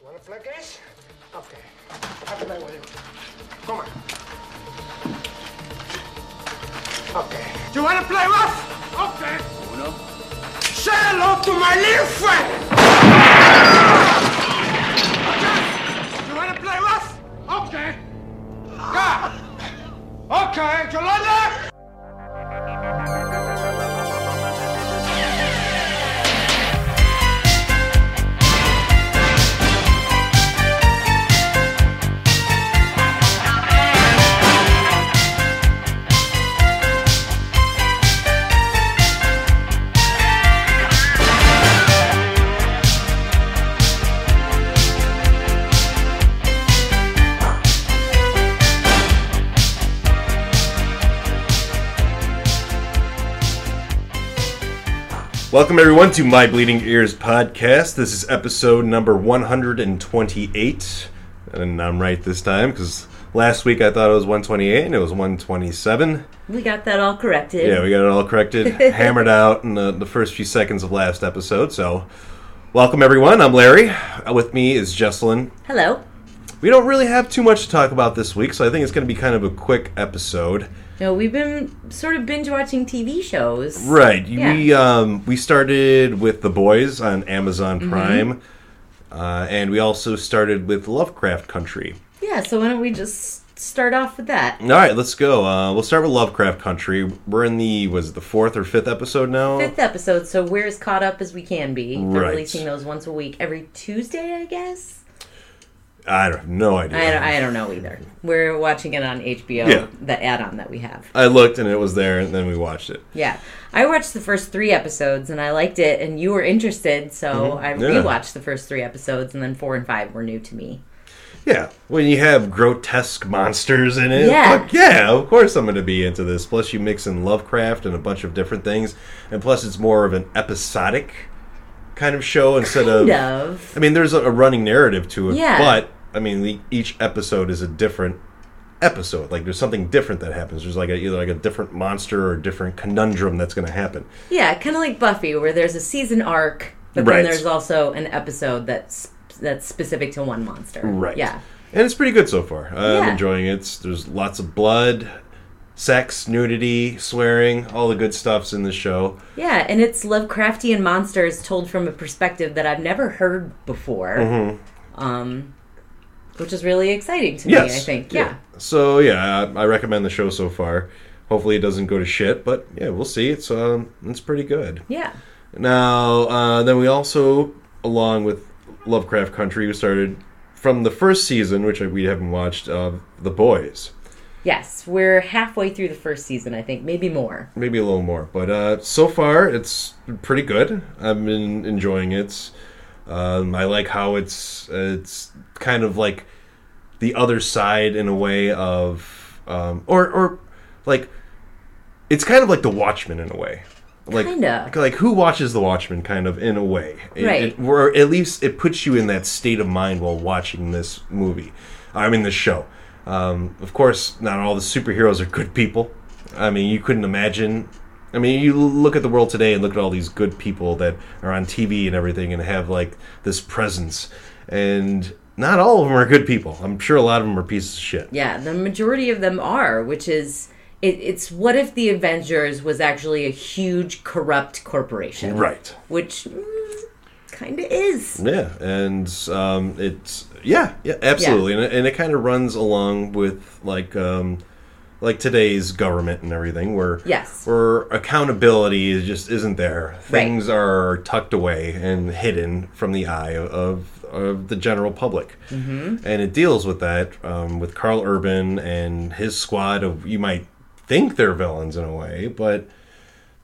You want to play games? Okay. I'll play with you. Come on. Okay. Do you want to play rough? Okay. Uno. Say hello to my little friend. Okay. You want to play rough? Okay. Yeah. Okay. Yolanda. Welcome everyone to My Bleeding Ears podcast. This is episode number 128, and I'm right this time because last week I thought it was 128 and it was 127. We got that all corrected. Yeah, we got it all corrected, hammered out in the, the first few seconds of last episode. So, welcome everyone. I'm Larry. Uh, With me is Jesselyn. Hello. We don't really have too much to talk about this week, so I think it's going to be kind of a quick episode. No, we've been sort of binge watching TV shows. Right. Yeah. We um we started with The Boys on Amazon Mm-hmm. Prime. Uh, and we also started with Lovecraft Country. Yeah, so why don't we just start off with that? All right, let's go. Uh, we'll start with Lovecraft Country. We're in the was it the fourth or fifth episode now? Fifth episode, so we're as caught up as we can be. They're Right. releasing those once a week, every Tuesday, I guess. I don't have no idea. I don't, I don't know either. We're watching it on HBO, Yeah. the add-on that we have. I looked and it was there, and then we watched it. Yeah, I watched the first three episodes and I liked it, and you were interested, so I Mm-hmm. Yeah. rewatched the first three episodes, and then four and five were new to me. Yeah, when you have grotesque monsters in it, Yeah. fuck yeah, of course I'm going to be into this. Plus, you mix in Lovecraft and a bunch of different things, and plus, it's more of an episodic kind of show instead Kind of. of. I mean, there's a, a running narrative to it, Yeah. but I mean, the, each episode is a different episode. Like, there's something different that happens. There's like a, either like a different monster or a different conundrum that's going to happen. Yeah, kind of like Buffy, where there's a season arc, but Right. then there's also an episode that's that's specific to one monster. Right. Yeah. And it's pretty good so far. I'm Yeah. enjoying it. It's- There's lots of blood, sex, nudity, swearing, all the good stuff's in the show. Yeah, and it's Lovecraftian monsters told from a perspective that I've never heard before. Um, which is really exciting to me. I think. Yeah. So yeah, I, I recommend the show so far. Hopefully it doesn't go to shit, but yeah, we'll see. It's um, it's pretty good. Yeah. Now, uh, then we also, along with Lovecraft Country, we started from the first season, which we haven't watched, uh, The Boys. Yes, we're halfway through the first season. I think maybe more. maybe a little more. But uh, so far, it's pretty good. I've been enjoying it. Um, I like how it's it's kind of like the other side in a way of, um, or or like it's kind of like the Watchmen in a way. Like, Kinda. like who watches the Watchmen? Kind of in a way, It- Right. It, or at least it puts you in that state of mind while watching this movie. I mean, this show. Um, of course, not all the superheroes are good people. I mean, you couldn't imagine. I mean, you look at the world today and look at all these good people that are on TV and everything and have like this presence, and not all of them are good people. I'm sure a lot of them are pieces of shit. Yeah, the majority of them are, which is it, it's what if the Avengers was actually a huge corrupt corporation, Right. Which mm, kind of is. Yeah, and um, it's yeah, yeah, absolutely, and it, and it kind of runs along with like um, like today's government and everything, where Yes. where accountability is just isn't there. Things are tucked away and hidden from the eye of of the general public, mm-hmm. and it deals with that um, with Karl Urban and his squad of you might think they're villains in a way, but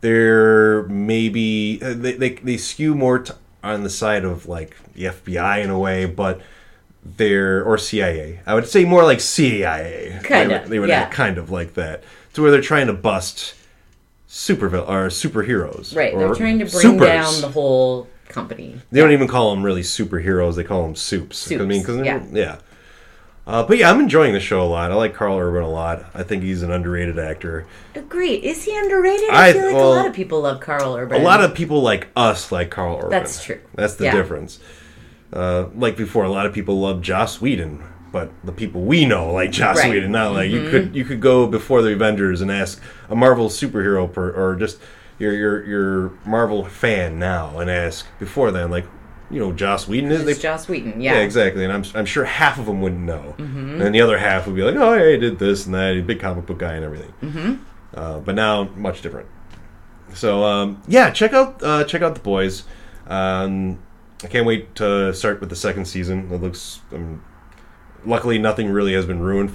they're maybe they, they, they skew more t- on the side of like the FBI in a way, but they're or CIA. I would say more like CIA. They would, they would yeah. act kind of like that, to where they're trying to bust super or superheroes. Right, they're trying to bring supers. down the whole company. They don't even call them really superheroes. They call them supes. I mean, cause yeah. yeah. Uh, but yeah, I'm enjoying the show a lot. I like Karl Urban a lot. I think he's an underrated actor. Agree. Is he underrated? I, I- feel like well, a lot of people love Karl Urban. A lot of people like us like Karl Urban. That's true. That's the Yeah. difference. uh, like before, a lot of people love Joss Whedon, but the people we know like Joss Right. Whedon. Not like you could you could go before the Avengers and ask a Marvel superhero per, or just your your your Marvel fan now and ask before then like you know Joss Whedon is It's they Joss Whedon. yeah. Yeah. exactly. And I'm, I'm sure half of them wouldn't know. And the other half would be like, oh, yeah, he did this and that. He's a big comic book guy and everything. Mm-hmm. Uh, but now, much different. So, um, yeah, check out uh, check out The Boys. Um, I can't wait to start with the second season. It looks... Um, luckily, nothing really has been ruined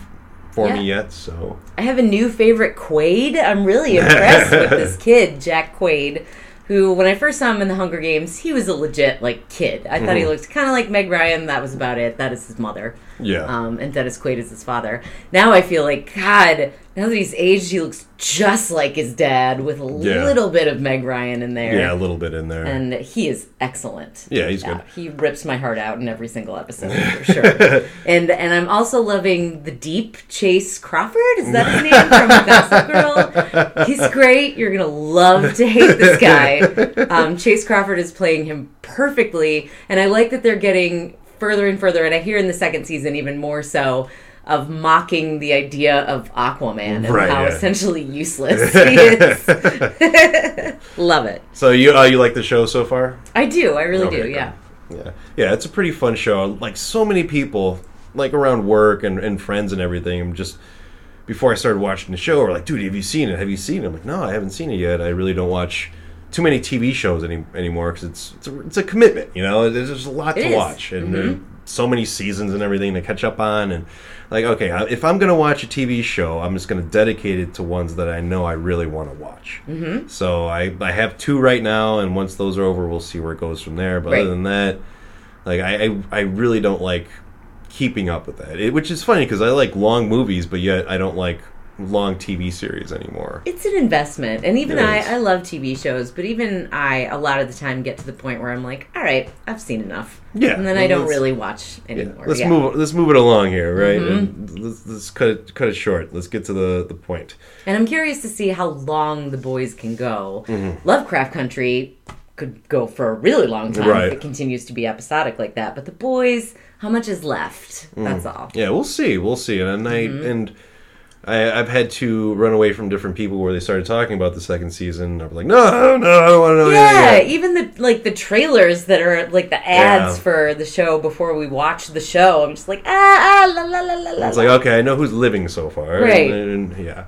for me yet, so... I have a new favorite Quaid. I'm really impressed with this kid, Jack Quaid, who, when I first saw him in the Hunger Games, he was a legit like kid. I thought he Mm-hmm. looked kind of like Meg Ryan. That was about it. That is his mother. Yeah. Um, and Dennis Quaid is his father. Now I feel like God. Now that he's aged, he looks just like his dad, with a Yeah. little bit of Meg Ryan in there. yeah, a little bit in there. And he is excellent. Yeah, he's good. He rips my heart out in every single episode for sure. and and I'm also loving the deep Chace Crawford. Is that his name from Gossip Girl? He's great. You're gonna love to hate this guy. Um, Chace Crawford is playing him perfectly, and I like that they're getting further and further. And I hear in the second season even more so. Of mocking the idea of Aquaman and Right, how yeah. essentially useless he is. Love it. so, you uh, you like the show so far? I do. I really Okay, do. Yeah. Yeah, yeah, it's a pretty fun show. Like so many people, like around work and, and friends and everything. I'm just before I started watching the show, we're like, "Dude, have you seen it? Have you seen it?" I'm like, "No, I haven't seen it yet. I really don't watch too many TV shows any anymore because it's it's a, it's a commitment. You know, there's just a lot It to is. watch and are so many seasons and everything to catch up on. And like, okay, if I'm gonna watch a TV show, I'm just gonna dedicate it to ones that I know I really want to watch. Mm-hmm. So I I have two right now, and once those are over, we'll see where it goes from there. But Right. other than that, like I I, I really don't like keeping up with that, it, which is funny because I like long movies, but yet I don't like long TV series anymore. It's an investment. And even I. I love TV shows, but even I, a lot of the time, get to the point where I'm like, all right, I've seen enough. Yeah, And then I don't really watch Yeah, anymore. let's Yeah. Mm-hmm. move let's move it along here, right? And let's, let's cut it cut it short. Let's get to the the point. And I'm curious to see how long the boys can go. Mm-hmm. Lovecraft Country could go for a really long time Right. if it continues to be episodic like that. But the boys, how much is left? That's all. Yeah, we'll see. We'll see. And I Mm-hmm. and I, I've had to run away from different people where they started talking about the second season. I was like, no, no, I don't want to know Yeah, even the like the trailers that are like the ads Yeah. for the show before we watch the show. I'm just like ah ah la la la la la. It's like, okay, I know who's living so far. Right. And, and, yeah.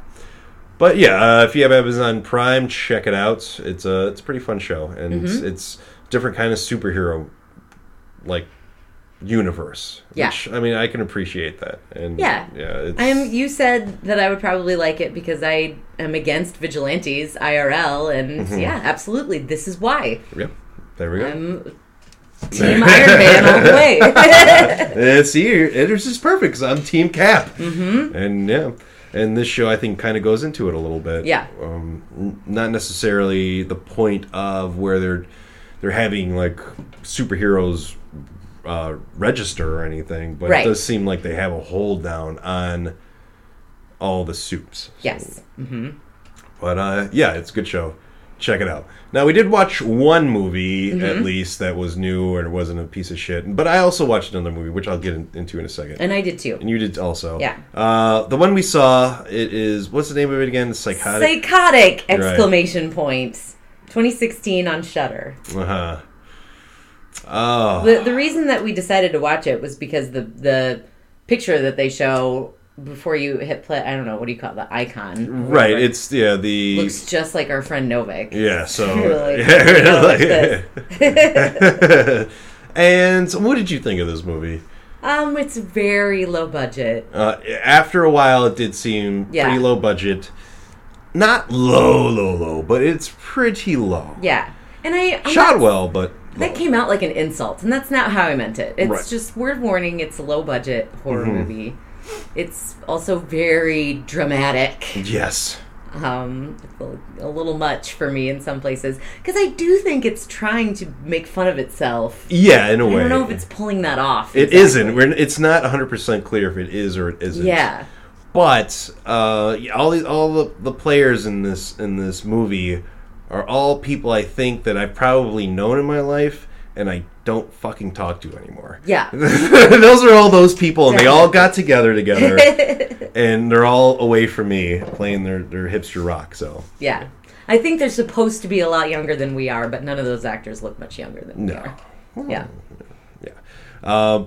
But yeah, uh, if you have Amazon Prime, check it out. It's a it's a pretty fun show, and Mm-hmm. it's different kind of superhero like universe. Yeah. Which, I mean, I can appreciate that. And Yeah. yeah. I'm. You said that I would probably like it because I am against vigilantes IRL, and Mm-hmm. yeah, absolutely. This is why Yeah. There we go. I'm Team Iron Man all the way. See, it is just perfect because I'm Team Cap. Mm-hmm. And yeah, and this show I think kind of goes into it a little bit. Yeah. Um, not necessarily the point of where they're they're having like superheroes uh, register or anything, but Right. it does seem like they have a hold down on all the supes. yes. But uh, yeah, it's a good show. Check it out. Now we did watch one movie Mm-hmm. at least that was new and it wasn't a piece of shit. But I also watched another movie, which I'll get in, into in a second. And I did too. And you did also. Yeah. Uh, the one we saw, it is what's the name of it again? Psychotic. Psychotic! Right. Exclamation points. 2016 on Shudder. uh huh. Oh. The the reason that we decided to watch it was because the the picture that they show before you hit play. I don't know what do you call it, the icon. right. It's yeah the looks just like our friend Novik. yeah. So like, Yeah, "Oh, like- and what did you think of this movie? Um, it's very low budget. Uh, after a while, it did seem Yeah. pretty low budget. Not low, low, low, but it's pretty low. Yeah, and I I'm Shot not- well, but That came out like an insult, and that's not how I meant it. It's Right. just word warning. It's a low budget horror Mm-hmm. movie. It's also very dramatic. yes. Um, a, little much for me in some places because I do think it's trying to make fun of itself. Yeah, in a way. I don't know if it's pulling that off. It exactly. not We're, it's not 100% clear if it is or it isn't. Yeah, But uh, all these, all the, the players in this in this movie are all people I think that I've probably known in my life, and I don't fucking talk to anymore. Yeah. those are all those people, and they all got together together, and they're all away from me playing their, their hipster rock. So Yeah. I think they're supposed to be a lot younger than we are, but none of those actors look much younger than we No. are. Yeah. yeah. Uh,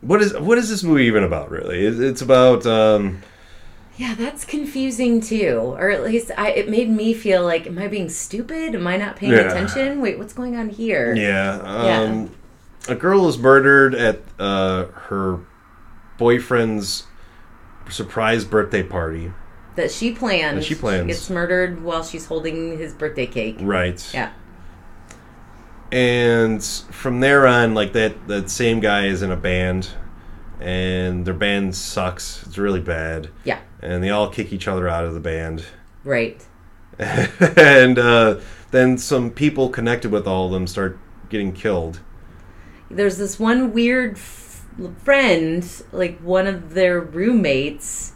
what is what is this movie even about? Really, it's about um, Yeah, that's confusing too. Or at least I, it made me feel like, am I being stupid? Am I not paying Yeah. attention? Wait, what's going on here? yeah, um, a girl is murdered at uh, her boyfriend's surprise birthday party. That she planned. That she plans. gets murdered while she's holding his birthday cake. Right. Yeah. and from there on like that that same guy is in a band and their band sucks it's really bad Yeah. and they all kick each other out of the band Right. and uh, then some people connected with all of them start getting killed There's this one weird f- friend, like one of their roommates.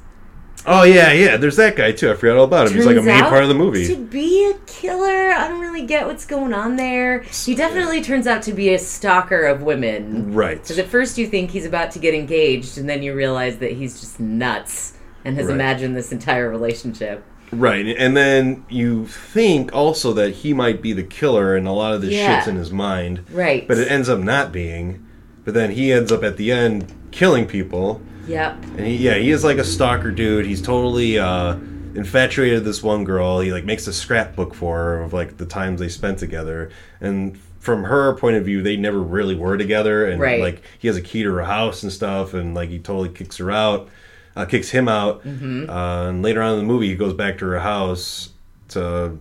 Oh yeah yeah there's that guy too i forgot all about him he's like a main part of the movie To be a killer, I don't really get what's going on there. He definitely turns out to be a stalker of women. right Because at first you think he's about to get engaged, and then you realize that he's just nuts and has Right. imagined this entire relationship. right and then you think also that he might be the killer and a lot of this Yeah. shit's in his mind Right. but it ends up not being but then he ends up at the end killing people Yep. And he, yeah, he is like a stalker dude. He's totally uh, infatuated with this one girl. He like makes a scrapbook for her of like the times they spent together. And from her point of view, they never really were together. And Right. like he has a key to her house and stuff. And like he totally kicks her out, uh, kicks him out. Mm-hmm. Uh, and later on in the movie, he goes back to her house to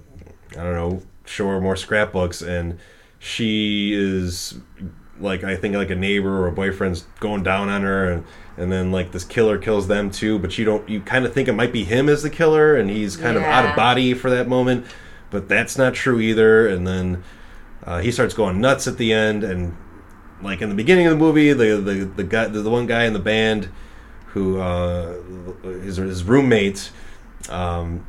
I don't know show her more scrapbooks. And she is like I think like a neighbor or a boyfriend's going down on her and and then like this killer kills them too but you don't you kind of think it might be him as the killer and he's kind of out of body for that moment but that's not true either and then uh, he starts going nuts at the end and like in the beginning of the movie the the, the guy the, the one guy in the band who uh his, his roommate um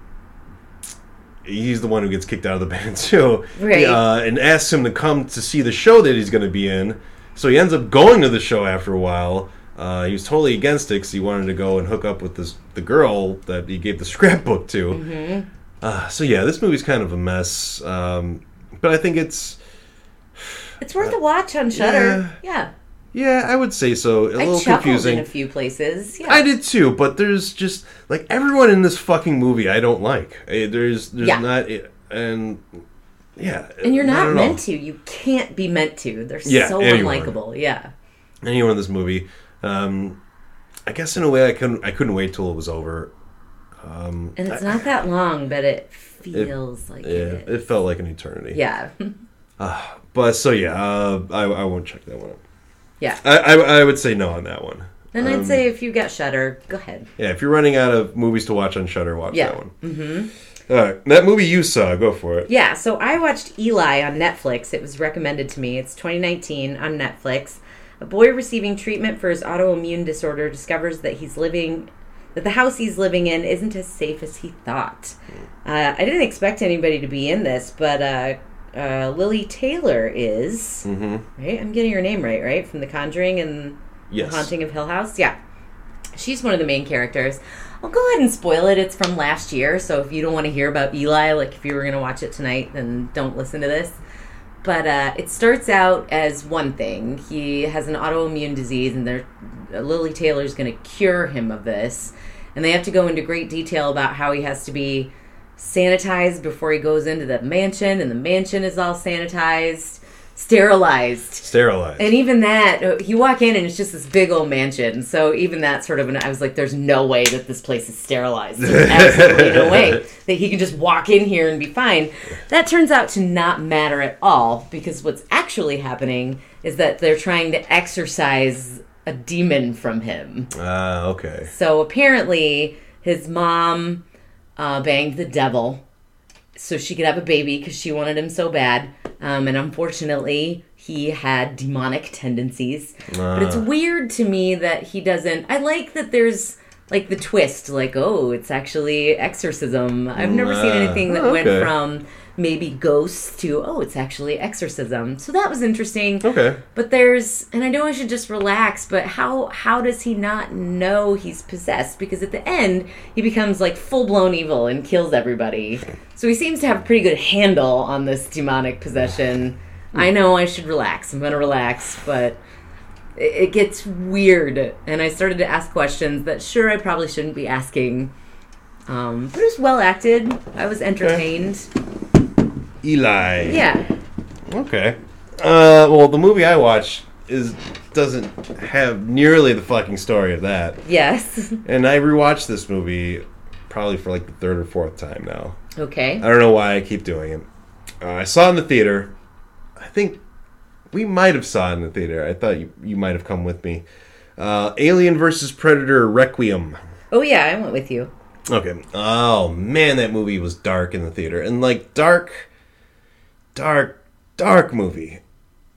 he's the one who gets kicked out of the band too Right. uh, and asks him to come to see the show that he's going to be in so he ends up going to the show after a while uh, he was totally against it because he wanted to go and hook up with this the girl that he gave the scrapbook to Mm-hmm. uh, so yeah this movie's kind of a mess um, but i think it's It's worth a watch on Shudder. Yeah. yeah i would say so a I little confusing in a few places. Yeah. I did too, but there's just like everyone in this fucking movie I don't like. Eh, There's there's Yeah. not and yeah, and you're not all. meant to. You can't be meant to. They're Yeah, so anyone. unlikable. Yeah. anyone in this movie. Um, I guess in a way I couldn't I couldn't wait till it was over. Um, And it's not that long, but it feels like yeah, it. it felt like an eternity. Yeah. But so yeah, uh, I I won't check that one out. Yeah. I, I I would say no on that one. And Um, I'd say if you got Shudder, go ahead. Yeah, if you're running out of movies to watch on Shudder, watch Yeah. that one. Mm-hmm. All right, that movie you saw, go for it. Yeah, so I watched Eli on Netflix. It was recommended to me. It's 2019 on Netflix. A boy receiving treatment for his autoimmune disorder discovers that he's living that the house he's living in isn't as safe as he thought. Uh, I didn't expect anybody to be in this, but uh, uh, Lili Taylor is Mm-hmm. right. I'm getting her name right, right from The Conjuring and Yes. The Haunting of Hill House. Yeah, she's one of the main characters. I'll go ahead and spoil it. It's from last year, so if you don't want to hear about Eli, like if you were going to watch it tonight, then don't listen to this. But uh, it starts out as one thing. He has an autoimmune disease, and they're, Lili Taylor's going to cure him of this. And they have to go into great detail about how he has to be sanitized before he goes into the mansion, and the mansion is all sanitized, sterilized. Sterilized. And even that, uh, you walk in and it's just this big old mansion. So even that sort of, an, I was like, there's no way that this place is sterilized. There's absolutely no way that he can just walk in here and be fine. That turns out to not matter at all because what's actually happening is that they're trying to exorcise a demon from him. Ah, okay. So apparently, his mom uh, banged the devil so she could have a baby because she wanted him so bad. Um, and unfortunately, he had demonic tendencies. But it's Ah. weird to me that he doesn't. I like that there's like the twist, like oh, it's actually exorcism. I've never seen Ah. anything that Oh, went from maybe ghosts to oh, it's actually exorcism. So that was interesting. Okay. But there's, and I know I should just relax, but how how does he not know he's possessed? Because at the end, he becomes like full blown evil and kills everybody. So he seems to have a pretty good handle on this demonic possession. I know I should relax. I'm gonna relax, but it, it gets weird, and I started to ask questions that sure I probably shouldn't be asking. Um, but it was well acted. I was entertained. Eli. Yeah. Okay. Uh, well, the movie I watched is doesn't have nearly the fucking story of that, Yes. and I rewatched this movie probably for like the third or fourth time now. okay. I don't know why I keep doing it. Uh, I saw it in the theater. I think we might have saw it in the theater. I thought you, you might have come with me. Uh, Alien versus Predator Requiem. Oh yeah, I went with you. Okay. Oh man, that movie was dark in the theater, and like dark, dark, dark movie.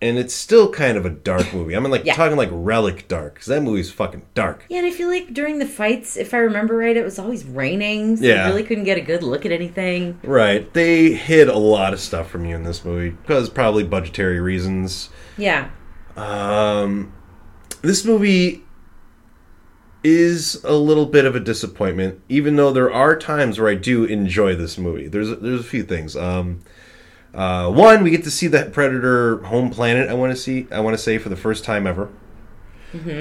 And it's still kind of a dark movie. I mean, like Yeah. talking like relic dark, because that movie's fucking dark. Yeah, and I feel like during the fights, if I remember right, it was always raining. So Yeah. you really couldn't get a good look at anything. Right. They hid a lot of stuff from you in this movie because probably budgetary reasons. Yeah. Um, this movie is a little bit of a disappointment, even though there are times where I do enjoy this movie. There's there's a few things. Um, uh, one, we get to see the Predator home planet. I want to see. I want to say for the first time ever.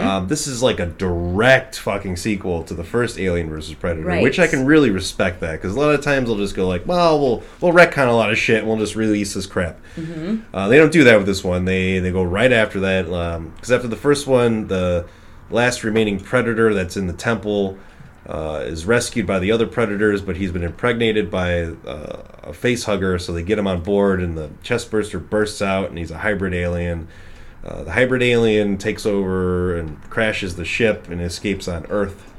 Um, this is like a direct fucking sequel to the first Alien versus Predator, Right. which I can really respect that because a lot of times they'll just go like, "Well, we'll we'll retcon a lot of shit and we'll just release this crap." Uh, they don't do that with this one. They they go right after that because after the first one, the last remaining predator that's in the temple uh, is rescued by the other predators, but he's been impregnated by uh, a face hugger. So they get him on board, and the chest burster bursts out, and he's a hybrid alien. Uh, the hybrid alien takes over and crashes the ship and escapes on Earth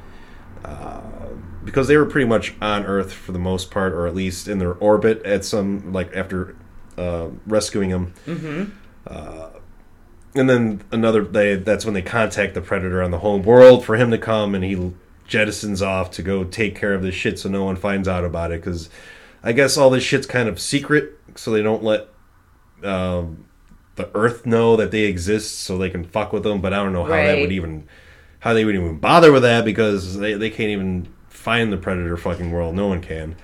because they were pretty much on Earth for the most part, or at least in their orbit at some like after uh, rescuing him. Mm-hmm. Uh, and then another they that's when they contact the predator on the home world for him to come, and he jettisons off to go take care of this shit so no one finds out about it because I guess all this shit's kind of secret, so they don't let. Um, the Earth know that they exist, so they can fuck with them. But I don't know how that would even, how they would even bother with that because they, they can't even find the predator fucking world. No one can.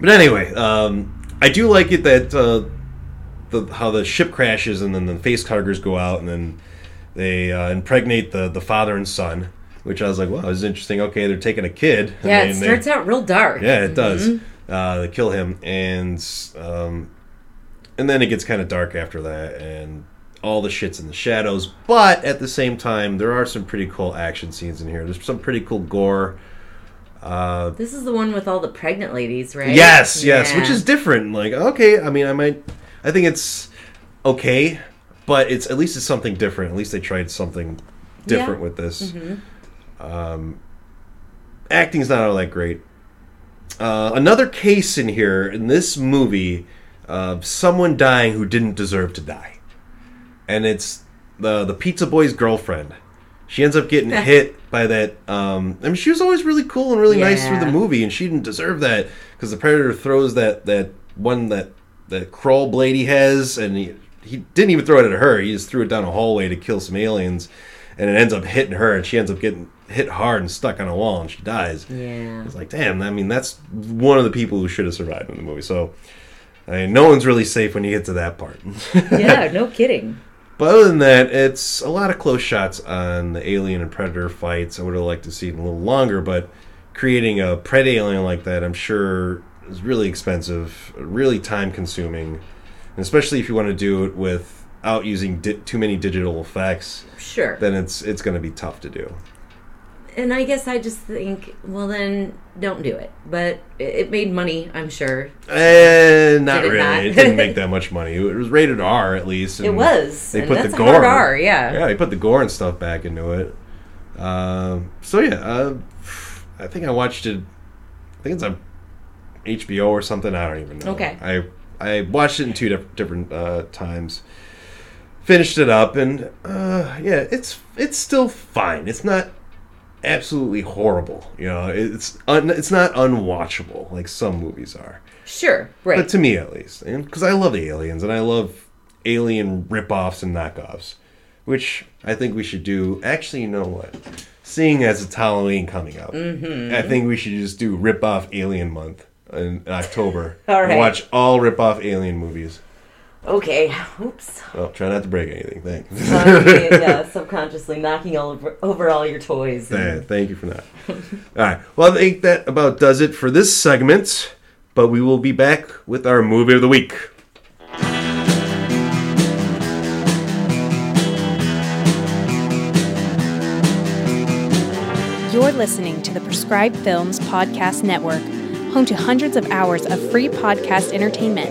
But anyway, um, I do like it that uh, the how the ship crashes and then the face huggers go out and then they uh, impregnate the the father and son, which I was like, wow, this is interesting. Okay, they're taking a kid. Yeah, it starts out real dark. yeah, it does. Uh, they kill him, and um, and then it gets kind of dark after that, and all the shit's in the shadows. But at the same time, there are some pretty cool action scenes in here. There's some pretty cool gore. Uh, This is the one with all the pregnant ladies, right? yes, yes, Yeah. which is different. Like, okay, I mean, I might, I think it's okay, but it's at least it's something different. At least they tried something different Yeah. with this. Um, acting's not all that great. Uh, another case in here in this movie of someone dying who didn't deserve to die, and it's the the pizza boy's girlfriend. She ends up getting hit by that. Um, I mean, she was always really cool and really nice through the movie, and she didn't deserve that because the predator throws that that one that that crawl blade he has, and he he didn't even throw it at her. He just threw it down a hallway to kill some aliens, and it ends up hitting her, and she ends up getting hit hard and stuck on a wall, and she dies. Yeah. It's like, damn, I mean, that's one of the people who should have survived in the movie. So, I mean, no one's really safe when you get to that part. Yeah, no kidding. but other than that, it's a lot of close shots on the alien and predator fights. I would have liked to see it a little longer, but creating a pred alien like that, I'm sure, is really expensive, really time consuming, and especially if you want to do it without using di- too many digital effects. Sure. Then it's it's going to be tough to do. And I guess I just think, well, then don't do it. But it made money, I'm sure. Eh, not Did it really. not? It didn't make that much money. It was rated R at least. It was. They and put that's the a gore. hard R, yeah. Yeah, they put the gore and stuff back into it. Um, so yeah, uh, I think I watched it. I think it's on HBO or something. I don't even know. Okay. I I watched it in two diff- different uh, times. Finished it up, and uh, yeah, it's it's still fine. It's not absolutely horrible. You know, it's un, it's not unwatchable like some movies are. Sure, right. But to me, at least, because I love aliens and I love alien rip-offs and knockoffs, which I think we should do. Actually, you know what? Seeing as it's Halloween coming up, Mm-hmm. I think we should just do rip-off Alien Month in October. All And. Watch all rip-off Alien movies. Okay. Oops. Well, try not to break anything. Thanks. Sorry, yeah, subconsciously knocking all over, over all your toys. Yeah, thank you for that. all right. Well, I think that about does it for this segment. But we will be back with our movie of the week. You're listening to the Prescribed Films Podcast Network, home to hundreds of hours of free podcast entertainment.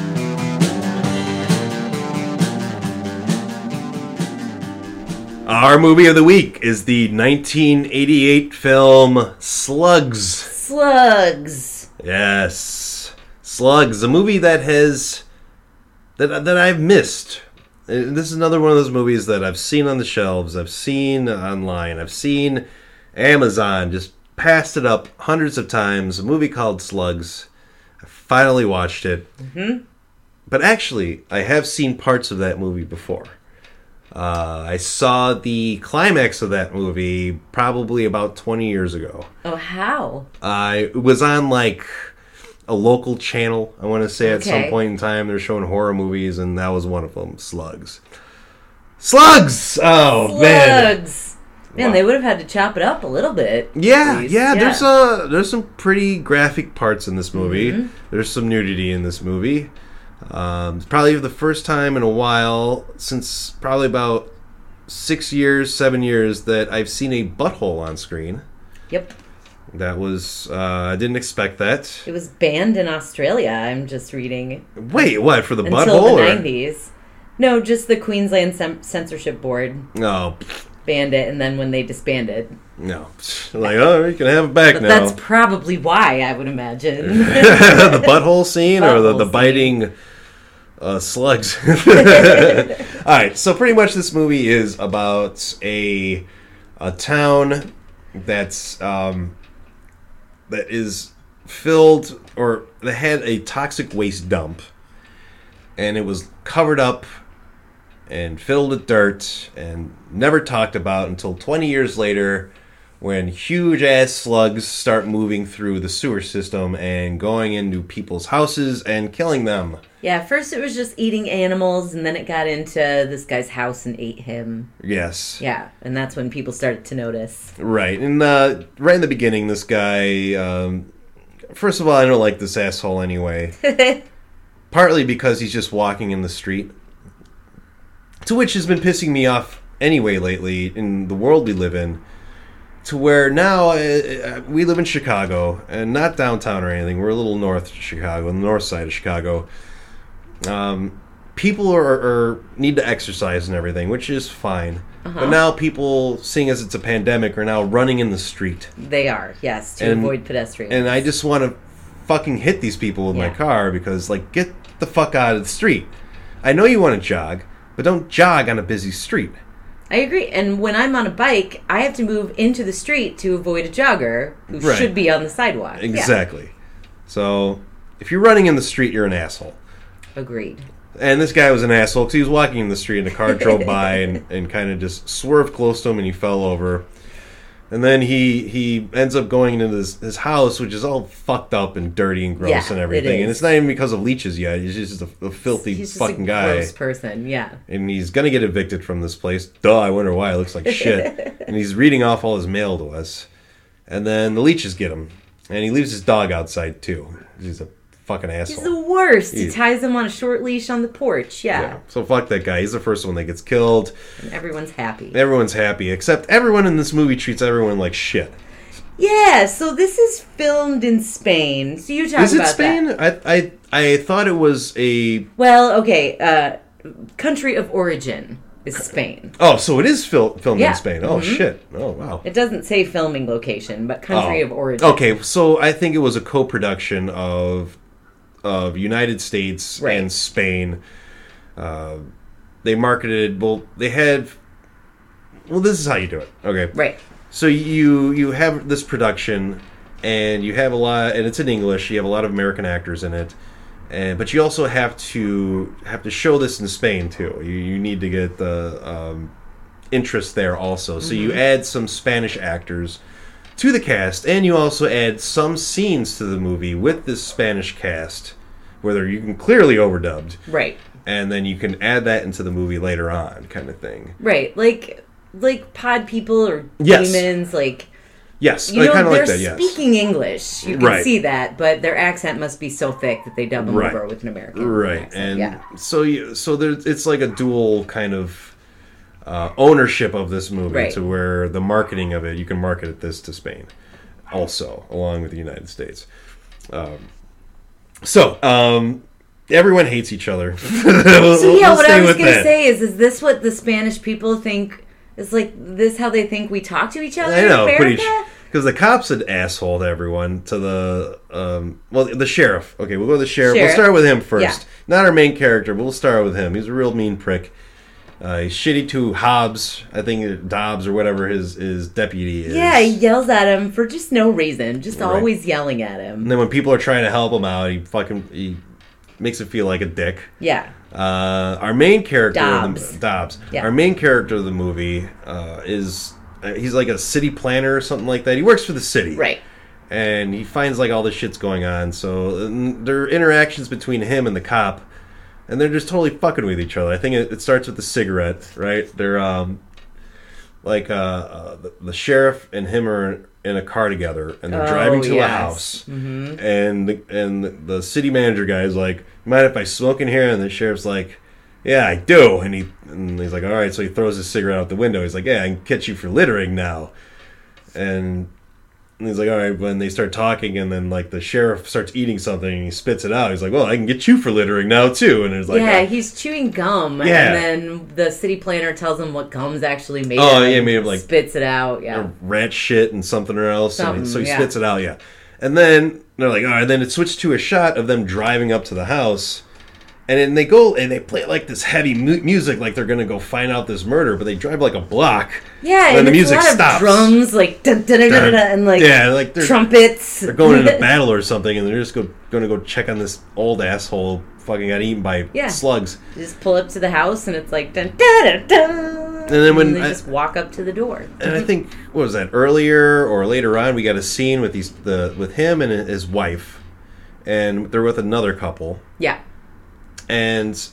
Our movie of the week is the 1988 film Slugs. Slugs. Yes, Slugs, a movie that has that that I've missed. Uh, This is another one of those movies that I've seen on the shelves, I've seen online, I've seen Amazon just passed it up hundreds of times. A movie called Slugs. I finally watched it, mm-hmm. but actually, I have seen parts of that movie before. Uh, I saw the climax of that movie probably about 20 years ago. Oh, how? I was on like a local channel. I want to say at some point in time they're showing horror movies, and that was one of them. Slugs. Slugs. Oh man. Slugs. Man, Wow. they would have had to chop it up a little bit. Yeah, least. yeah. There's a there's some pretty graphic parts in this movie. Mm-hmm. There's some nudity in this movie. Um, probably the first time in a while since probably about six years, seven years that I've seen a butthole on screen. Yep. That was uh, I didn't expect that. It was banned in Australia. I'm just reading Wait, what for the until butthole? the or- 90s. No, just the Queensland Cen- Censorship Board No, banned it, and then when they disbanded. no. Like, oh, you can have it back But now. that's probably why I would imagine. the butthole scene or the, Butthole the scene. Uh, slugs. All right, so pretty much this movie is about a a town that's um, that is filled or that had a toxic waste dump, and it was covered up and filled with dirt and never talked about until 20 years later when huge ass slugs start moving through the sewer system and going into people's houses and killing them. yeah, first it was just eating animals, and then it got into this guy's house and ate him. Yes. Yeah, and that's when people started to notice. Right. And uh, right in the beginning, this guy, um, first of all, I don't like this asshole anyway. Partly because he's just walking in the street. To which has been pissing me off anyway lately in the world we live in. To where now uh, uh, we live in Chicago and not downtown or anything. We're a little north of Chicago, on the north side of Chicago. Um, people are, are need to exercise and everything, which is fine. But now people, seeing as it's a pandemic, are now running in the street. They are, yes, to And- avoid pedestrians. And I just want to fucking hit these people with my car because, like, get the fuck out of the street. I know you want to jog, but don't jog on a busy street. I agree. And when I'm on a bike, I have to move into the street to avoid a jogger who Right. should be on the sidewalk. Yeah. Exactly. So, if you're running in the street, you're an asshole. Agreed. And this guy was an asshole because he was walking in the street and a car drove by and, and kind of just swerved close to him and he fell over. And then he he ends up going into his, his house, which is all fucked up and dirty and gross Yeah, and it everything. And it's not even because of leeches yet. He's just a, a filthy He's just fucking a guy. gross person. Yeah. and he's gonna get evicted from this place. Duh, I wonder why. It looks like shit. and he's reading off all his mail to us. And then the leeches get him. And he leaves his dog outside too. He's a fucking asshole. He's the worst. He He- ties him on a short leash on the porch. Yeah. yeah. So fuck that guy. He's the first one that gets killed. And everyone's happy. Everyone's happy, except everyone in this movie treats everyone like shit. Yeah, so this is filmed in Spain. So you talk Is it Spain? that. I, I I thought it was a. Well, okay. Uh, country of origin is Spain. Oh, so it is fil- filmed Yeah. in Spain. Oh Mhm. shit! Oh wow. It doesn't say filming location, but country Oh. of origin. Okay, so I think it was a co-production of of United States Right. and Spain. Uh, they marketed well. They had. Well, this is how you do it. Okay. Right. So you you have this production, and you have a lot, and it's in English. You have a lot of American actors in it, and but you also have to have to show this in Spain too. You you need to get the um, interest there also. So you add some Spanish actors to the cast, and you also add some scenes to the movie with this Spanish cast, whether you can clearly overdubbed, Right. and then you can add that into the movie later on, kind of thing. Right. Like like pod people or Yes. demons. Like Yes, you I know, they're like that. Yes. speaking English. You can Right. see that, but their accent must be so thick that they dub them Right. over with an American right accent. and yeah. so you so there's it's like a dual kind of uh, ownership of this movie Right. to where the marketing of it you can market it this to spain also along with the united states um, so um, everyone hates each other We'll- So we'll yeah, what I was gonna say is, is this what the Spanish people think? Is like this how they think we talk to each other I know, in pretty America? because the cop's an asshole to everyone. To the um, well, the sheriff. Okay, we'll go to the sheriff. We'll start with him first. Yeah. Not our main character, but we'll start with him. He's a real mean prick. Uh, he's shitty to Hobbs. I think Dobbs or whatever his his deputy is. yeah, he yells at him for just no reason, just Right. always yelling at him. And then when people are trying to help him out, he fucking he makes it feel like a dick. Yeah, Uh, our main character, Dobbs. the, Dobbs. Yeah. Our main character of the movie uh, is uh, he's like a city planner or something like that. He works for the city, right. and he finds like all this shit's going on. So there are interactions between him and the cop, and they're just totally fucking with each other. I think it, it starts with the cigarette, right? They're um, like uh, uh the, the sheriff and him are in a car together, and they're Oh, driving to a yes. house, and the, and the city manager guy is like, "Mind if I smoke in here?" And the sheriff's like. Yeah, I do. And he and he's like, all right. So he throws his cigarette out the window. He's like, yeah, I can catch you for littering now. And and he's like, all right. When they start talking, and then like the sheriff starts eating something, and he spits it out. He's like, well, I can get you for littering now too. And it's like, yeah, uh, he's chewing gum, Yeah. and then the city planner tells him what gum's actually made. Oh, yeah, and made of, like, spits it out. Yeah, rat shit and something or else. and Something, so he yeah. spits it out. Yeah. And then they're like, all right. Then it switched to a shot of them driving up to the house. And then they go and they play like this heavy mu- music, like they're gonna go find out this murder. But they drive like a block. yeah, When and the music stops. drums, like dun, dun, dun, dun, dun, and like yeah, like they're trumpets. they're going into battle or something, and they're just go, going to go check on this old asshole fucking got eaten by Yeah. slugs. just pull up to the house, and it's like dun dun dun dun. And then when they I- just walk up to the door. And I think what was that earlier or later on? We got a scene with these the with him and his wife, and they're with another couple, Yeah, and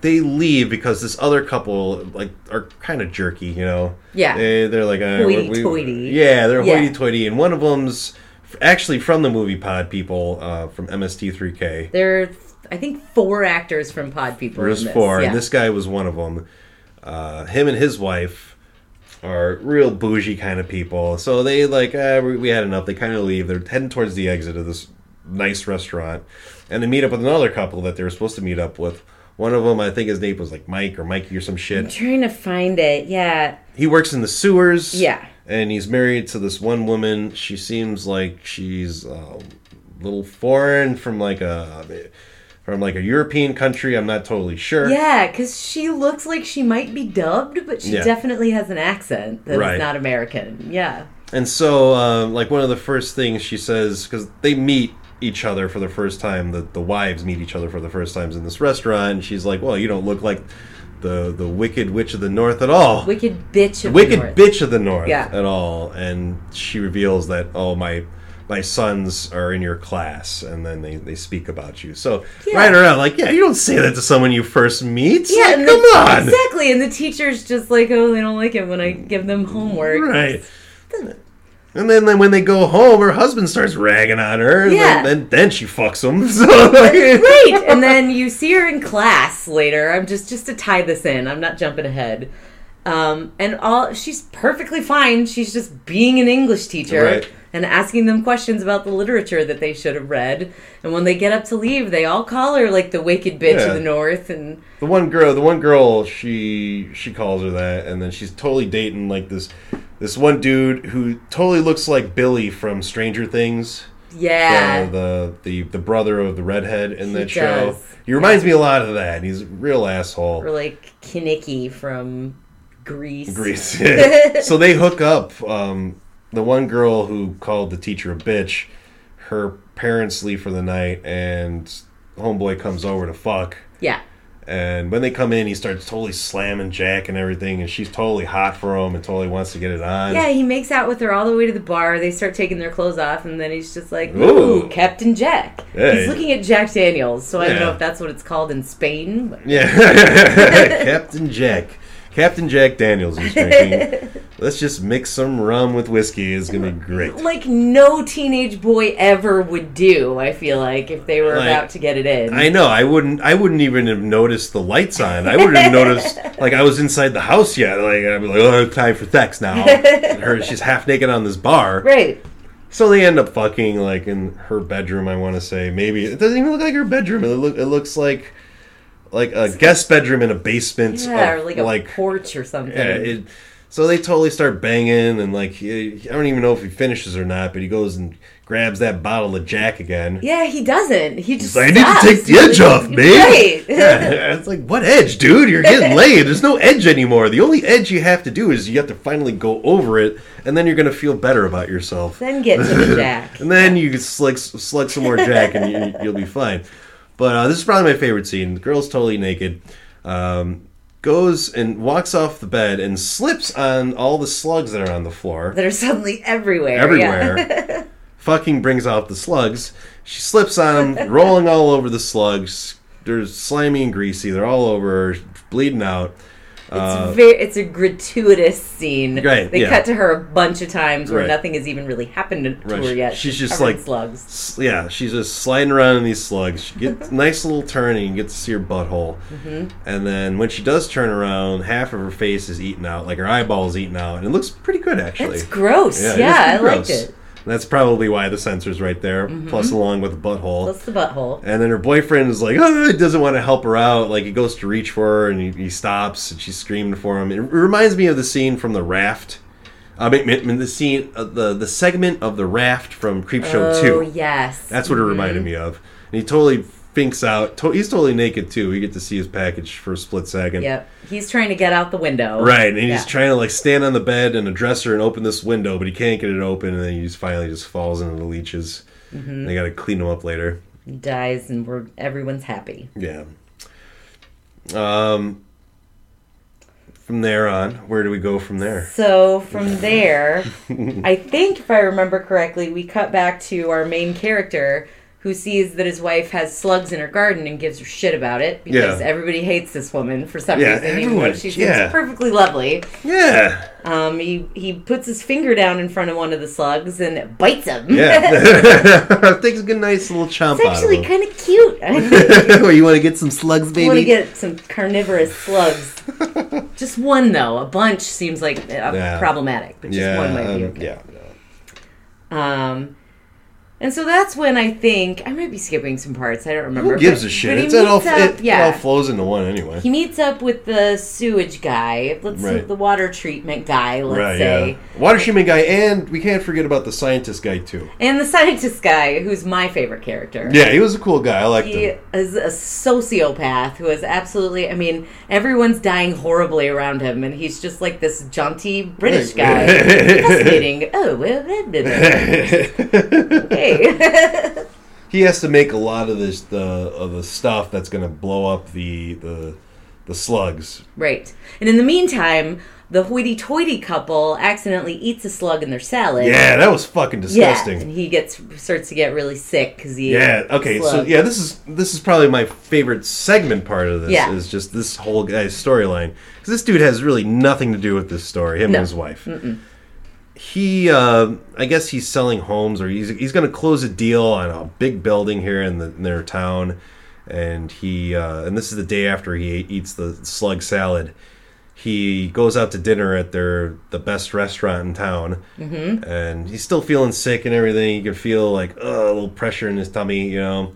they leave because this other couple like are kind of jerky, you know. Yeah. they, they're like uh, we- Hoity-toity. Yeah, they're Yeah. hoity-toity, and one of them's actually from the movie Pod people uh, from MST3K. there. are, I think four actors from Pod People. There's four, Yeah. and this guy was one of them. Uh, him and his wife are real bougie kind of people, so they like uh, we, we had enough. They kind of leave. They're heading towards the exit of this nice restaurant, and they meet up with another couple that they were supposed to meet up with. One of them, I think his name was like Mike or Mikey or some shit. I'm trying to find it. Yeah, He works in the sewers. Yeah. and he's married to this one woman. She seems like she's uh, a little foreign from like a from like a European country. I'm not totally sure. yeah, because she looks like she might be dubbed, but she Yeah. definitely has an accent that's Right. not American. Yeah, And so, uh, like one of the first things she says, because they meet each other for the first time, the the wives meet each other for the first times in this restaurant, and she's like, "Well, you don't look like the the wicked witch of the north at all, wicked bitch of wicked the north. bitch of the north Yeah. at all." And she reveals that, "Oh, my." My sons are in your class, and then they, they speak about you. So Yeah. right around, like, yeah, you don't say that to someone you first meet. Yeah, Like, come the, on, exactly. And the teacher's just like, oh, they don't like it when I give them homework. Right. And then, then when they go home, her husband starts ragging on her, and Yeah. then, then, then she fucks him. So, like, Right, and then you see her in class later. I'm just just to tie this in. I'm not jumping ahead. Um, and all she's perfectly fine. She's just being an English teacher Right. and asking them questions about the literature that they should have read. And when they get up to leave, they all call her like the wicked bitch Yeah. of the north. And The one girl, the one girl, she she calls her that, and then she's totally dating like this this one dude who totally looks like Billy from Stranger Things. yeah, Uh, the the the brother of the redhead in that show. He reminds me a lot of that. He's a real asshole. or like Kinnicky from Greece. Grease. so they hook up. Um, the one girl who called the teacher a bitch, her parents leave for the night, and homeboy comes over to fuck. Yeah. And when they come in, he starts totally slamming Jack and everything, and she's totally hot for him and totally wants to get it on. Yeah, he makes out with her all the way to the bar. They start taking their clothes off, and then he's just like, Ooh. "Ooh, Captain Jack." He's looking at Jack Daniels, so I don't know if that's what it's called in Spain. but- Yeah. Captain Jack. Captain Jack Daniels is drinking. Let's just mix some rum with whiskey. It's gonna be great. Like no teenage boy ever would do. I feel like if they were Like, about to get it in. I know. I wouldn't. I wouldn't even have noticed the lights on. I wouldn't have noticed like I was inside the house yet. Like I'd be like, "Oh, time for sex now." her, she's half naked on this bar. right. So they end up fucking like in her bedroom. I want to say maybe it doesn't even look like her bedroom. It look it looks like like a guest bedroom in a basement. Yeah, of, or like a porch or something. yeah, it, so they totally start banging, and like I don't even know if he finishes or not, but he goes and grabs that bottle of Jack again. yeah, he doesn't. He just. I need to take the edge off, babe. Right. Yeah, it's like what edge, dude? You're getting laid. There's no edge anymore. The only edge you have to do is you have to finally go over it, and then you're gonna feel better about yourself. then get to the Jack. And then you can slug, slug some more Jack, and you, you'll be fine. But uh, this is probably my favorite scene. The girl's totally naked. Um, goes and walks off the bed and slips on all the slugs that are on the floor that are suddenly everywhere. yeah. everywhere. Fucking brings out the slugs. She slips on them, rolling all over the slugs. They're slimy and greasy. They're all over her, bleeding out. It's very, it's a gratuitous scene. Uh, Right, They yeah. cut to her a bunch of times where Right. nothing has even really happened to Right, her yet. she's just like- slugs. Yeah, she's just sliding around in these slugs. She gets a nice little turn and you get to see her butthole. Mm-hmm. And then when she does turn around, half of her face is eaten out, like her eyeball's eaten out, and it looks pretty good actually. It's gross. it Yeah, is I pretty liked it. That's probably why the censor's right there, plus along with the butthole. Plus the butthole. And then her boyfriend is like, oh, he doesn't want to help her out. Like he goes to reach for her, and he, he stops, and she's screaming for him. It reminds me of the scene from the raft. I mean, the scene, uh, the the segment of the raft from Creepshow Oh Two. yes. That's what it reminded me of. And he totally finks out. To- he's totally naked too. We get to see his package for a split second. Yep. He's trying to get out the window. Right, and he's Yeah. trying to like stand on the bed and a dresser and open this window, but he can't get it open, and then he just finally just falls into the leeches. Mm-hmm. They got to clean him up later. He dies, and we're everyone's happy. Yeah. Um. From there on, where do we go from there? So from there, I think if I remember correctly, we cut back to our main character who sees that his wife has slugs in her garden and gives her shit about it because Yeah. everybody hates this woman for some Yeah, reason, even though everyone- she seems yeah. perfectly lovely. Yeah, Um, he he puts his finger down in front of one of the slugs and bites him. yeah. Takes a good, nice little chomp it's actually kind of cute. I you want to get some slugs, baby? want to get some carnivorous slugs. just one though. A bunch seems like uh, problematic, but just one might be um, okay. yeah. Um, and so that's when I think I might be skipping some parts. I don't remember. Who gives but- a shit? It's it all, up- it, yeah. it all flows into one anyway. he meets up with the sewage guy. Let's Right. the water treatment guy. Let's right, say, yeah. Water treatment guy, and we can't forget about the scientist guy too. and the scientist guy, who's my favorite character. Yeah, he was a cool guy. I liked He him. is a sociopath who is absolutely. I mean, everyone's dying horribly around him, and he's just like this jaunty British guy. Fascinating. Oh, well, blah, blah, blah. okay. he has to make a lot of this the of the stuff that's going to blow up the the the slugs. right. And in the meantime, the hoity-toity couple accidentally eats a slug in their salad. Yeah, that was fucking Yeah, disgusting. and he gets starts to get really sick because he. Yeah. Okay. So yeah, this is this is probably my favorite segment part of this. Yeah. Is just this whole guy's storyline because this dude has really nothing to do with this story. Him No. and his wife. He, uh, I guess he's selling homes, or he's he's going to close a deal on a big building here in, the, in their town, and he uh, and this is the day after he eats the slug salad. he goes out to dinner at their the best restaurant in town, mm-hmm. and he's still feeling sick and everything. You can feel like uh, a little pressure in his tummy, you know.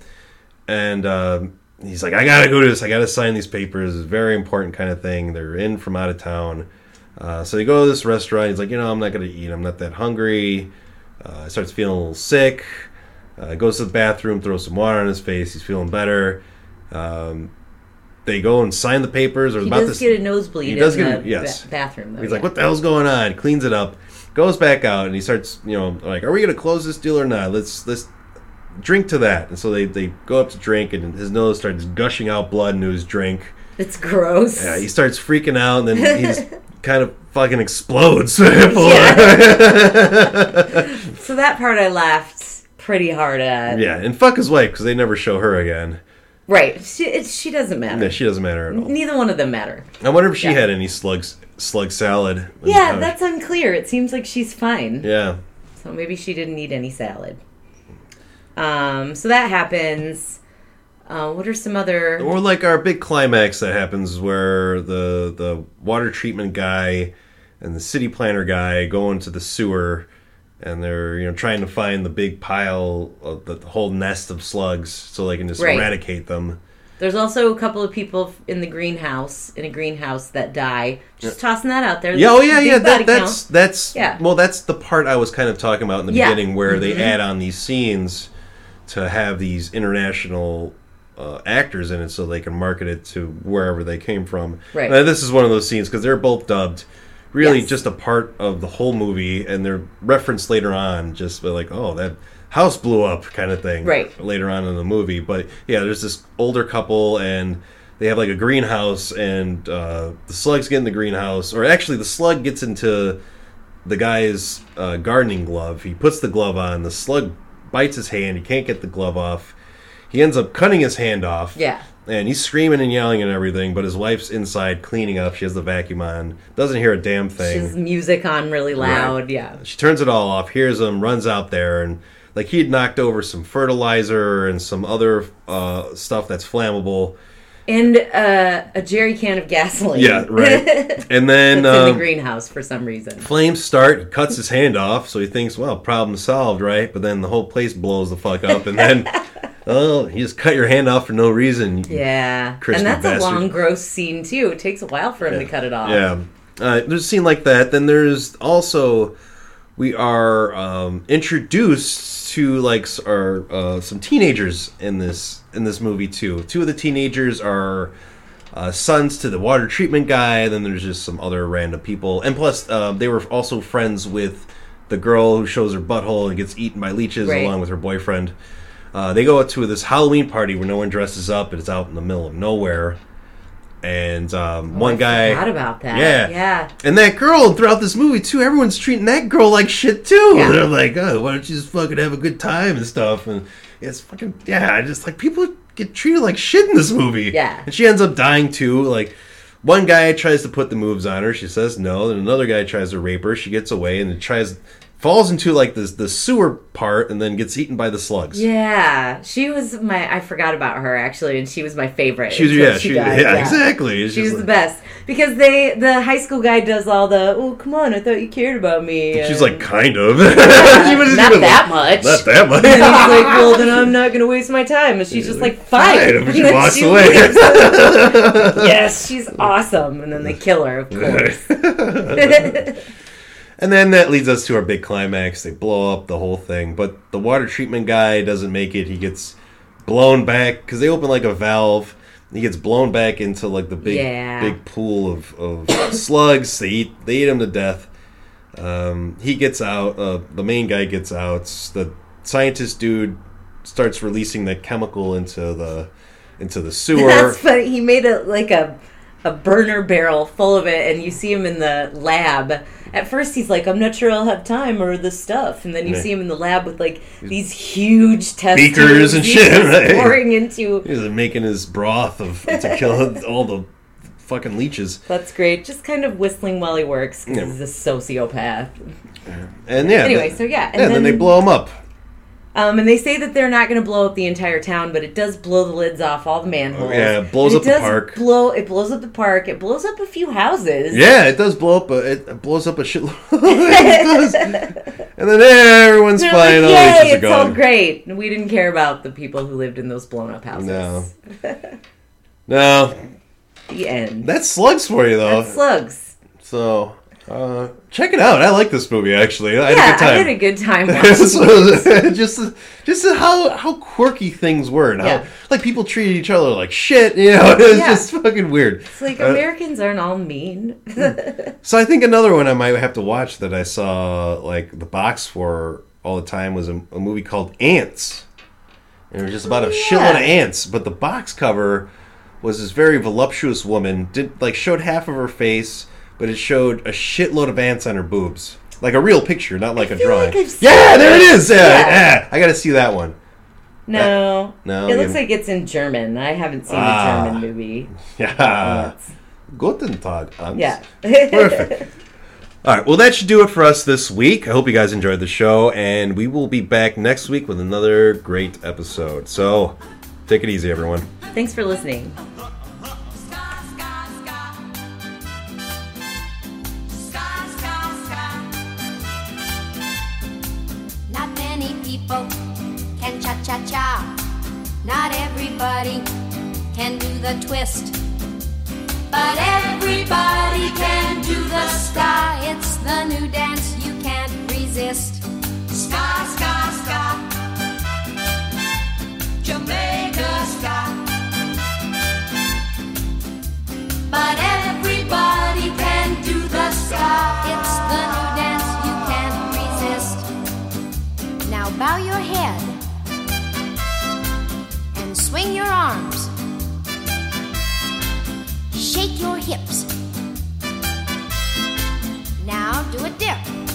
And uh, he's like, "I gotta go to this. I gotta sign these papers. It's a very important kind of thing. They're in from out of town." Uh, so they go to this restaurant. He's like, "You know, I'm not gonna eat. I'm not that hungry." Uh, starts feeling a little sick. Uh, goes to the bathroom, throws some water on his face. He's feeling better. Um, they go and sign the papers. Or He about does to get a nosebleed He does in get a- the yes. ba- bathroom. Though, He's yeah. like, "What the hell's going on?" Cleans it up, goes back out, and he starts, you know, like, "Are we gonna close this deal or not? Let's let's drink to that." And so they they go up to drink, and his nose starts gushing out blood into his drink. It's gross. Yeah, he starts freaking out, and then he's kind of fucking explodes. So that part I laughed pretty hard at. yeah, and fuck his wife because they never show her again. Right. She, it, she doesn't matter. Yeah, she doesn't matter at all. Neither one of them matter. I wonder if she Yeah. had any slugs slug salad. Yeah, that's unclear. It seems like she's fine. yeah. So maybe she didn't eat any salad. Um, so that happens. Uh, what are some other? Or like our big climax that happens where the the water treatment guy and the city planner guy go into the sewer and they're you know trying to find the big pile of the whole nest of slugs so they can just Right. eradicate them. There's also a couple of people in the greenhouse in a greenhouse that die. Just tossing that out there. Yeah, oh yeah, yeah. That, count. that's that's Yeah. well, that's the part I was kind of talking about in the Yeah. Mm-hmm. beginning where they add on these scenes to have these international uh, actors in it so they can market it to wherever they came from. Right. And this is one of those scenes because they're both dubbed. Really, Yes. just a part of the whole movie, and they're referenced later on. Just like, oh, that house blew up, kind of thing. Right. Later on in the movie, but yeah, there's this older couple, and they have like a greenhouse, and uh, the slugs get in the greenhouse, or actually, the slug gets into the guy's uh, gardening glove. He puts the glove on. The slug bites his hand. He can't get the glove off. He ends up cutting his hand off. Yeah. And he's screaming and yelling and everything, but his wife's inside cleaning up. She has the vacuum on. Doesn't hear a damn thing. She's music on really loud. Yeah. She turns it all off, hears him, runs out there, and like he had knocked over some fertilizer and some other uh, stuff that's flammable. And uh, a jerry can of gasoline. Yeah, right. And then That's in um, the greenhouse for some reason. flames start. He cuts his hand off, so he thinks, "Well, problem solved, right?" But then the whole place blows the fuck up, and then, oh, you just cut your hand off for no reason. Yeah. And that's bastard. a long, gross scene, too. It takes a while for him to cut it off. Yeah. Uh, there's a scene like that. Then there's also we are um, introduced to like our uh, some teenagers in this in this movie too. Two of the teenagers are uh, sons to the water treatment guy. Then there's just some other random people, and plus uh, they were also friends with the girl who shows her butthole and gets eaten by leeches Right. along with her boyfriend. Uh, they go to this Halloween party where no one dresses up. and It's out in the middle of nowhere. And um, one guy Forgot about that. yeah. Yeah. and that girl throughout this movie too, everyone's treating that girl like shit too. Yeah. They're like, oh, why don't you just fucking have a good time and stuff? And it's fucking yeah, I just like people get treated like shit in this movie. Yeah. And she ends up dying too. Like one guy tries to put the moves on her, she says no. Then another guy tries to rape her, she gets away and tries falls into like this the sewer part and then gets eaten by the slugs. Yeah. She was my, I forgot about her actually, and she was my favorite. She was yeah, she, died, yeah, exactly. It's She was the best because they the high school guy does all the oh come on I thought you cared about me She's like kind of. She was not that like, much Not that much. and he's like well then I'm not gonna waste my time and she's just like fine, Fine, And she walks she away. yes she's awesome and then they kill her of course And then that leads us to our big climax. They blow up the whole thing, but the water treatment guy doesn't make it. He gets blown back because they open like a valve. He gets blown back into like the big, Yeah. big pool of, of slugs. They eat, they eat him to death. Um, he gets out. Uh, the main guy gets out. The scientist dude starts releasing the chemical into the into the sewer. That's funny. He made it like a a burner barrel full of it, and you see him in the lab. At first, he's like, "I'm not sure I'll have time or the stuff," and then you see him in the lab with like these huge test Beakers and shit, right? pouring into. He's making his broth of to kill all the fucking leeches. That's great. Just kind of whistling while he works because Yeah. he's a sociopath. And yeah. Anyway, so yeah, and yeah, then, they blow him up. Um, and they say that they're not going to blow up the entire town, but it does blow the lids off all the manholes. Oh, yeah, it blows And up the park. Blow it blows up the park. It blows up a few houses. Yeah, it does blow up. A, it blows up a shitload. it. And then everyone's They're fine. like, all the Yay, it's all gone. great. We didn't care about the people who lived in those blown up houses. No. No, The end. that's slugs for you though. That's slugs. So uh, check it out. I like this movie actually. I yeah, had a good time. I had a good time watching. Just just how how quirky things were and how Yeah. like people treated each other like shit. You know, it's Yeah. just fucking weird. It's like Uh, Americans aren't all mean. So I think another one I might have to watch that I saw like the box for all the time was a, a movie called Ants. And it was just about a Oh, yeah. shitload of ants, but the box cover was this very voluptuous woman. Did like showed half of her face, but it showed a shitload of ants on her boobs. Like a real picture, not like a feel drawing. like I've seen yeah, there it is. Yeah, Yeah. yeah. I got to see that one. no, no, It looks you- like it's in German. I haven't seen Ah. a German movie. Yeah. Guten Tag, Ants. Yeah. Perfect. All right, well, that should do it for us this week. I hope you guys enjoyed the show, and we will be back next week with another great episode. So, take it easy, everyone. Thanks for listening. Cha cha. Not everybody can do the twist. But everybody can do the ska. It's the new dance you can't resist. Ska, ska, ska. Jamaica ska. But everybody swing your arms. Shake your hips. Now do a dip.